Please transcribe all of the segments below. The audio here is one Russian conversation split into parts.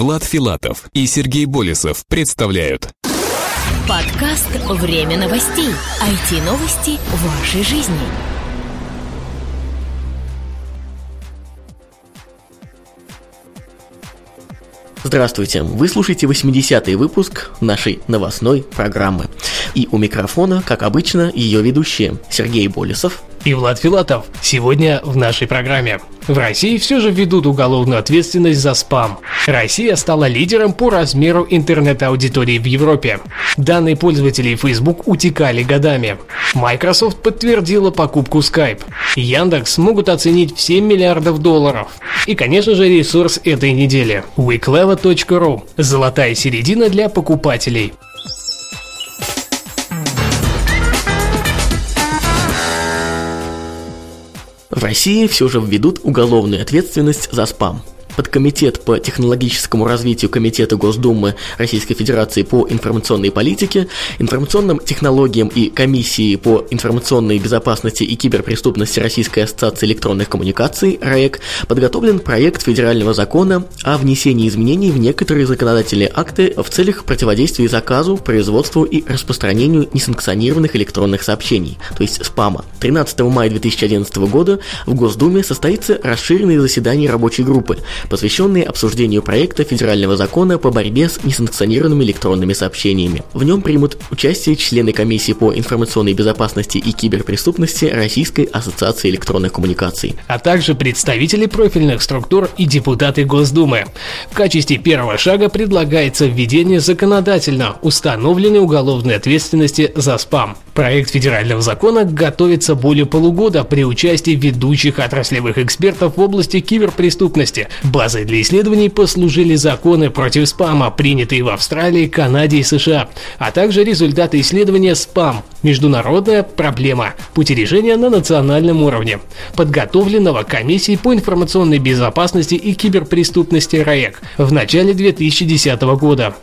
Влад Филатов и Сергей Болесов представляют Подкаст «Время новостей». IT-новости вашей жизни. Здравствуйте, вы слушаете 80-й выпуск нашей новостной программы. И у микрофона, как обычно, ее ведущие Сергей Болесов и Влад Филатов. Сегодня в нашей программе. В России все же ведут уголовную ответственность за спам. Россия стала лидером по размеру интернет-аудитории в Европе. Данные пользователей Facebook утекали годами. Microsoft подтвердила покупку Skype. Яндекс могут оценить в 7 миллиардов долларов. И, конечно же, ресурс этой недели – weekleva.ru – золотая середина для покупателей. В России все же введут уголовную ответственность за спам. Подкомитет по технологическому развитию Комитета Госдумы Российской Федерации по информационной политике, информационным технологиям и Комиссии по информационной безопасности и киберпреступности Российской ассоциации электронных коммуникаций РАЭК подготовлен проект федерального закона о внесении изменений в некоторые законодательные акты в целях противодействия заказу, производству и распространению несанкционированных электронных сообщений, то есть спама. 13 мая 2011 года в Госдуме состоится расширенное заседание рабочей группы, посвященный обсуждению проекта федерального закона по борьбе с несанкционированными электронными сообщениями. В нем примут участие члены комиссии по информационной безопасности и киберпреступности Российской ассоциации электронных коммуникаций, а также представители профильных структур и депутаты Госдумы. В качестве первого шага предлагается введение законодательно установленной уголовной ответственности за спам. Проект федерального закона готовится более полугода при участии ведущих отраслевых экспертов в области киберпреступности, Базой для исследований послужили законы против спама, принятые в Австралии, Канаде и США, а также результаты исследования спам – международная проблема, пути решения на национальном уровне, подготовленного комиссией по информационной безопасности и киберпреступности РАЭК в начале 2010 года.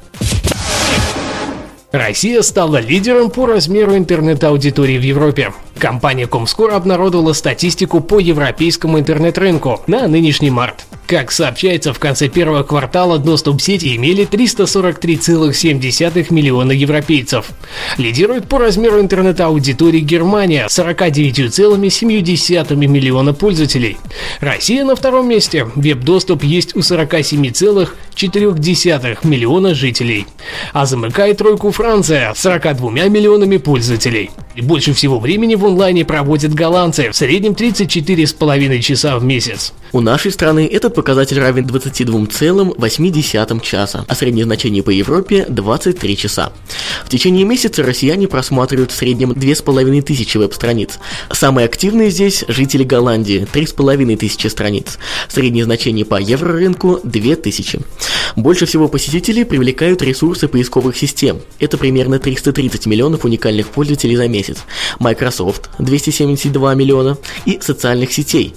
Россия стала лидером по размеру интернет-аудитории в Европе. Компания Comscore обнародовала статистику по европейскому интернет-рынку на нынешний март. Как сообщается, в конце первого квартала доступ в сеть имели 343,7 миллиона европейцев. Лидирует по размеру интернет-аудитории Германия – 49,7 миллиона пользователей. Россия на втором месте. Веб-доступ есть у 47,4 миллиона жителей. А замыкает тройку Франция с 42 миллионами пользователей. Больше всего времени в онлайне проводят голландцы, в среднем 34,5 часа в месяц. У нашей страны этот показатель равен 22,8 часа, а среднее значение по Европе 23 часа. В течение месяца россияне просматривают в среднем 2500 веб-страниц. Самые активные здесь жители Голландии – 3500 страниц. Среднее значение по еврорынку – 2000. Больше всего посетителей привлекают ресурсы поисковых систем. Это примерно 330 миллионов уникальных пользователей за месяц. Microsoft – 272 миллиона и социальных сетей –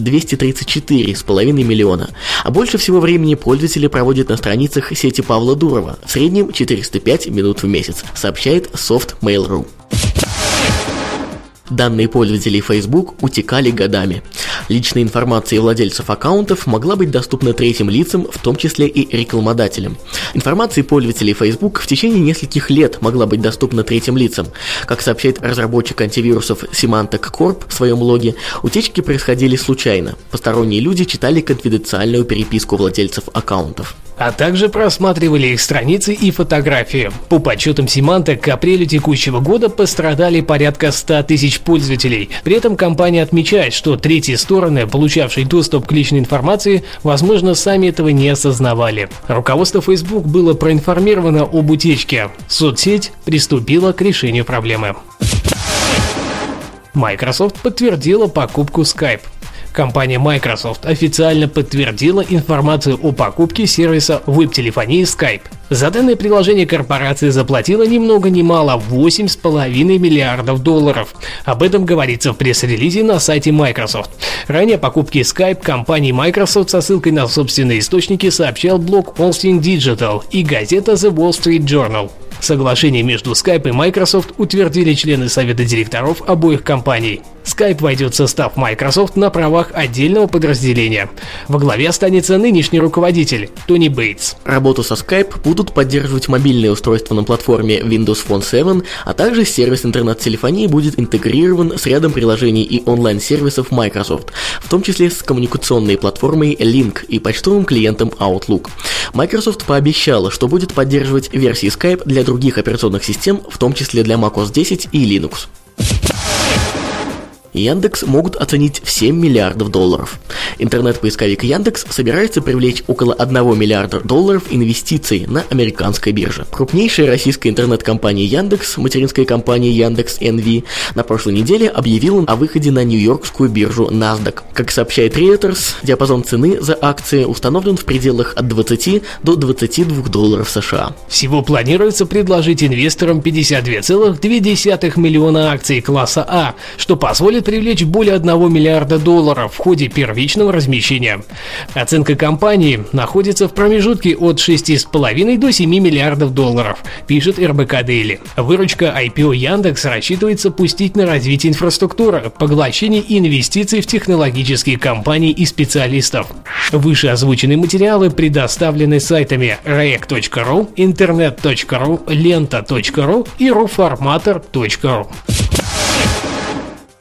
234,5 миллиона. А больше всего времени пользователи проводят на страницах сети Павла Дурова, в среднем 405 минут в месяц, сообщает Soft Mail.ru. Данные пользователей Facebook утекали годами. Личная информация владельцев аккаунтов могла быть доступна третьим лицам, в том числе и рекламодателям. Информация пользователей Facebook в течение нескольких лет могла быть доступна третьим лицам. Как сообщает разработчик антивирусов Symantec Corp в своем блоге, утечки происходили случайно. Посторонние люди читали конфиденциальную переписку владельцев аккаунтов а также просматривали их страницы и фотографии. По подсчетам Симанта, к апрелю текущего года пострадали порядка 100 тысяч пользователей. При этом компания отмечает, что третьи стороны, получавшие доступ к личной информации, возможно, сами этого не осознавали. Руководство Facebook было проинформировано об утечке. Соцсеть приступила к решению проблемы. Microsoft подтвердила покупку Skype. Компания Microsoft официально подтвердила информацию о покупке сервиса веб-телефонии Skype. За данное приложение корпорация заплатила ни много ни мало 8,5 миллиардов долларов. Об этом говорится в пресс-релизе на сайте Microsoft. Ранее покупки Skype компании Microsoft со ссылкой на собственные источники сообщал блог Austin Digital и газета The Wall Street Journal. Соглашение между Skype и Microsoft утвердили члены совета директоров обоих компаний. Skype войдет в состав Microsoft на правах отдельного подразделения. Во главе останется нынешний руководитель Тони Бейтс. Работу со Skype будут поддерживать мобильные устройства на платформе Windows Phone 7, а также сервис интернет-телефонии будет интегрирован с рядом приложений и онлайн-сервисов Microsoft, в том числе с коммуникационной платформой Link и почтовым клиентом Outlook. Microsoft пообещала, что будет поддерживать версии Skype для других операционных систем, в том числе для macOS 10 и Linux. Яндекс могут оценить в 7 миллиардов долларов. Интернет-поисковик Яндекс собирается привлечь около 1 миллиарда долларов инвестиций на американской бирже. Крупнейшая российская интернет-компания Яндекс, материнская компания Яндекс NV, на прошлой неделе объявила о выходе на нью-йоркскую биржу NASDAQ. Как сообщает Reuters, диапазон цены за акции установлен в пределах от 20 до 22 долларов США. Всего планируется предложить инвесторам 52,2 миллиона акций класса А, что позволит позволит привлечь более 1 миллиарда долларов в ходе первичного размещения. Оценка компании находится в промежутке от 6,5 до 7 миллиардов долларов, пишет РБК Daily. Выручка IPO Яндекс рассчитывается пустить на развитие инфраструктуры, поглощение инвестиций в технологические компании и специалистов. Выше озвученные материалы предоставлены сайтами react.ru, internet.ru, lenta.ru и ruformator.ru.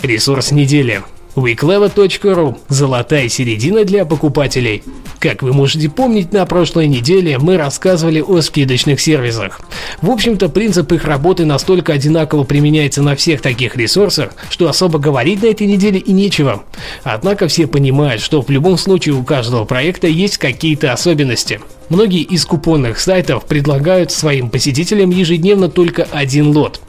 Ресурс недели. weekleva.ru – золотая середина для покупателей. Как вы можете помнить, на прошлой неделе мы рассказывали о скидочных сервисах. В общем-то, принцип их работы настолько одинаково применяется на всех таких ресурсах, что особо говорить на этой неделе и нечего. Однако все понимают, что в любом случае у каждого проекта есть какие-то особенности. Многие из купонных сайтов предлагают своим посетителям ежедневно только один лот,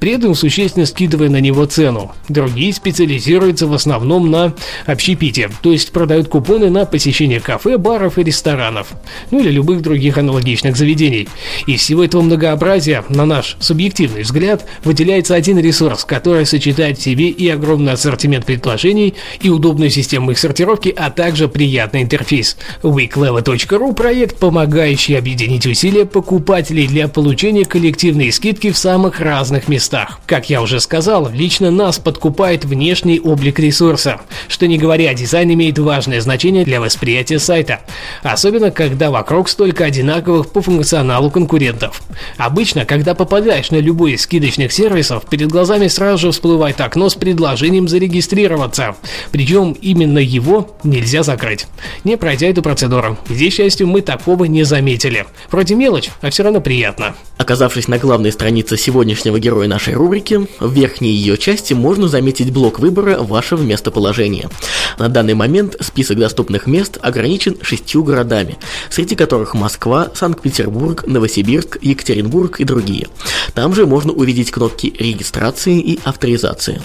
при этом существенно скидывая на него цену. Другие специализируются в основном на общепите, то есть продают купоны на посещение кафе, баров и ресторанов, ну или любых других аналогичных заведений. Из всего этого многообразия, на наш субъективный взгляд, выделяется один ресурс, который сочетает в себе и огромный ассортимент предложений, и удобную систему их сортировки, а также приятный интерфейс. weekleva.ru проект помогающий объединить усилия покупателей для получения коллективной скидки в самых разных местах. Как я уже сказал, лично нас подкупает внешний облик ресурса, что не говоря, дизайн имеет важное значение для восприятия сайта, особенно когда вокруг столько одинаковых по функционалу конкурентов. Обычно, когда попадаешь на любой из скидочных сервисов, перед глазами сразу же всплывает окно с предложением зарегистрироваться, причем именно его нельзя закрыть, не пройдя эту процедуру. Здесь, к счастью, мы такого такого не заметили. Вроде мелочь, а все равно приятно. Оказавшись на главной странице сегодняшнего героя нашей рубрики, в верхней ее части можно заметить блок выбора вашего местоположения. На данный момент список доступных мест ограничен шестью городами, среди которых Москва, Санкт-Петербург, Новосибирск, Екатеринбург и другие. Там же можно увидеть кнопки регистрации и авторизации.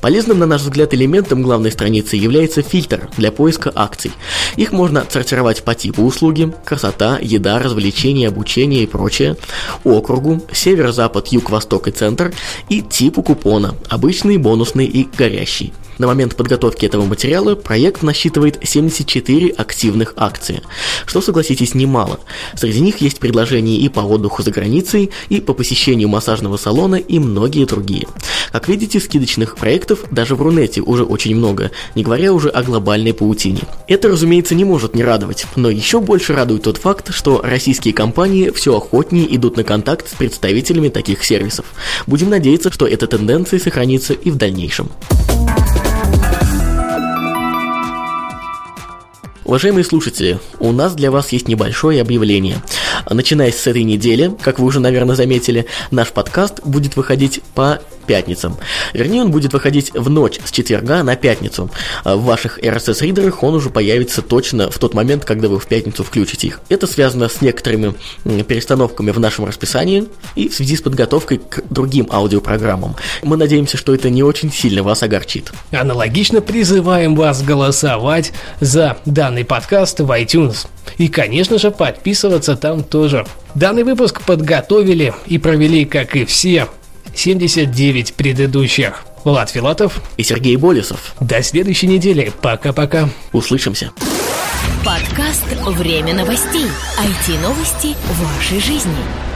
Полезным, на наш взгляд, элементом главной страницы является фильтр для поиска акций. Их можно отсортировать по типу услуги, красота, еда, развлечения, обучение и прочее, округу, север-запад, юг-восток и центр и типу купона, обычный, бонусный и горящий. На момент подготовки этого материала проект насчитывает 74 активных акции, что, согласитесь, немало. Среди них есть предложения и по отдыху за границей, и по посещению массажного салона, и многие другие. Как видите, скидочных проектов даже в Рунете уже очень много, не говоря уже о глобальной паутине. Это, разумеется, не может не радовать, но еще больше радует тот факт, что российские компании все охотнее идут на контакт с представителями таких сервисов. Будем надеяться, что эта тенденция сохранится и в дальнейшем. Уважаемые слушатели, у нас для вас есть небольшое объявление. Начиная с этой недели, как вы уже, наверное, заметили, наш подкаст будет выходить по пятницам. Вернее, он будет выходить в ночь с четверга на пятницу. А в ваших RSS-ридерах он уже появится точно в тот момент, когда вы в пятницу включите их. Это связано с некоторыми перестановками в нашем расписании и в связи с подготовкой к другим аудиопрограммам. Мы надеемся, что это не очень сильно вас огорчит. Аналогично призываем вас голосовать за данный подкаст в iTunes. И, конечно же, подписываться там тоже. Данный выпуск подготовили и провели, как и все, 79 предыдущих. Влад Филатов и Сергей Болесов. До следующей недели. Пока-пока. Услышимся. Подкаст «Время новостей». IT-новости вашей жизни.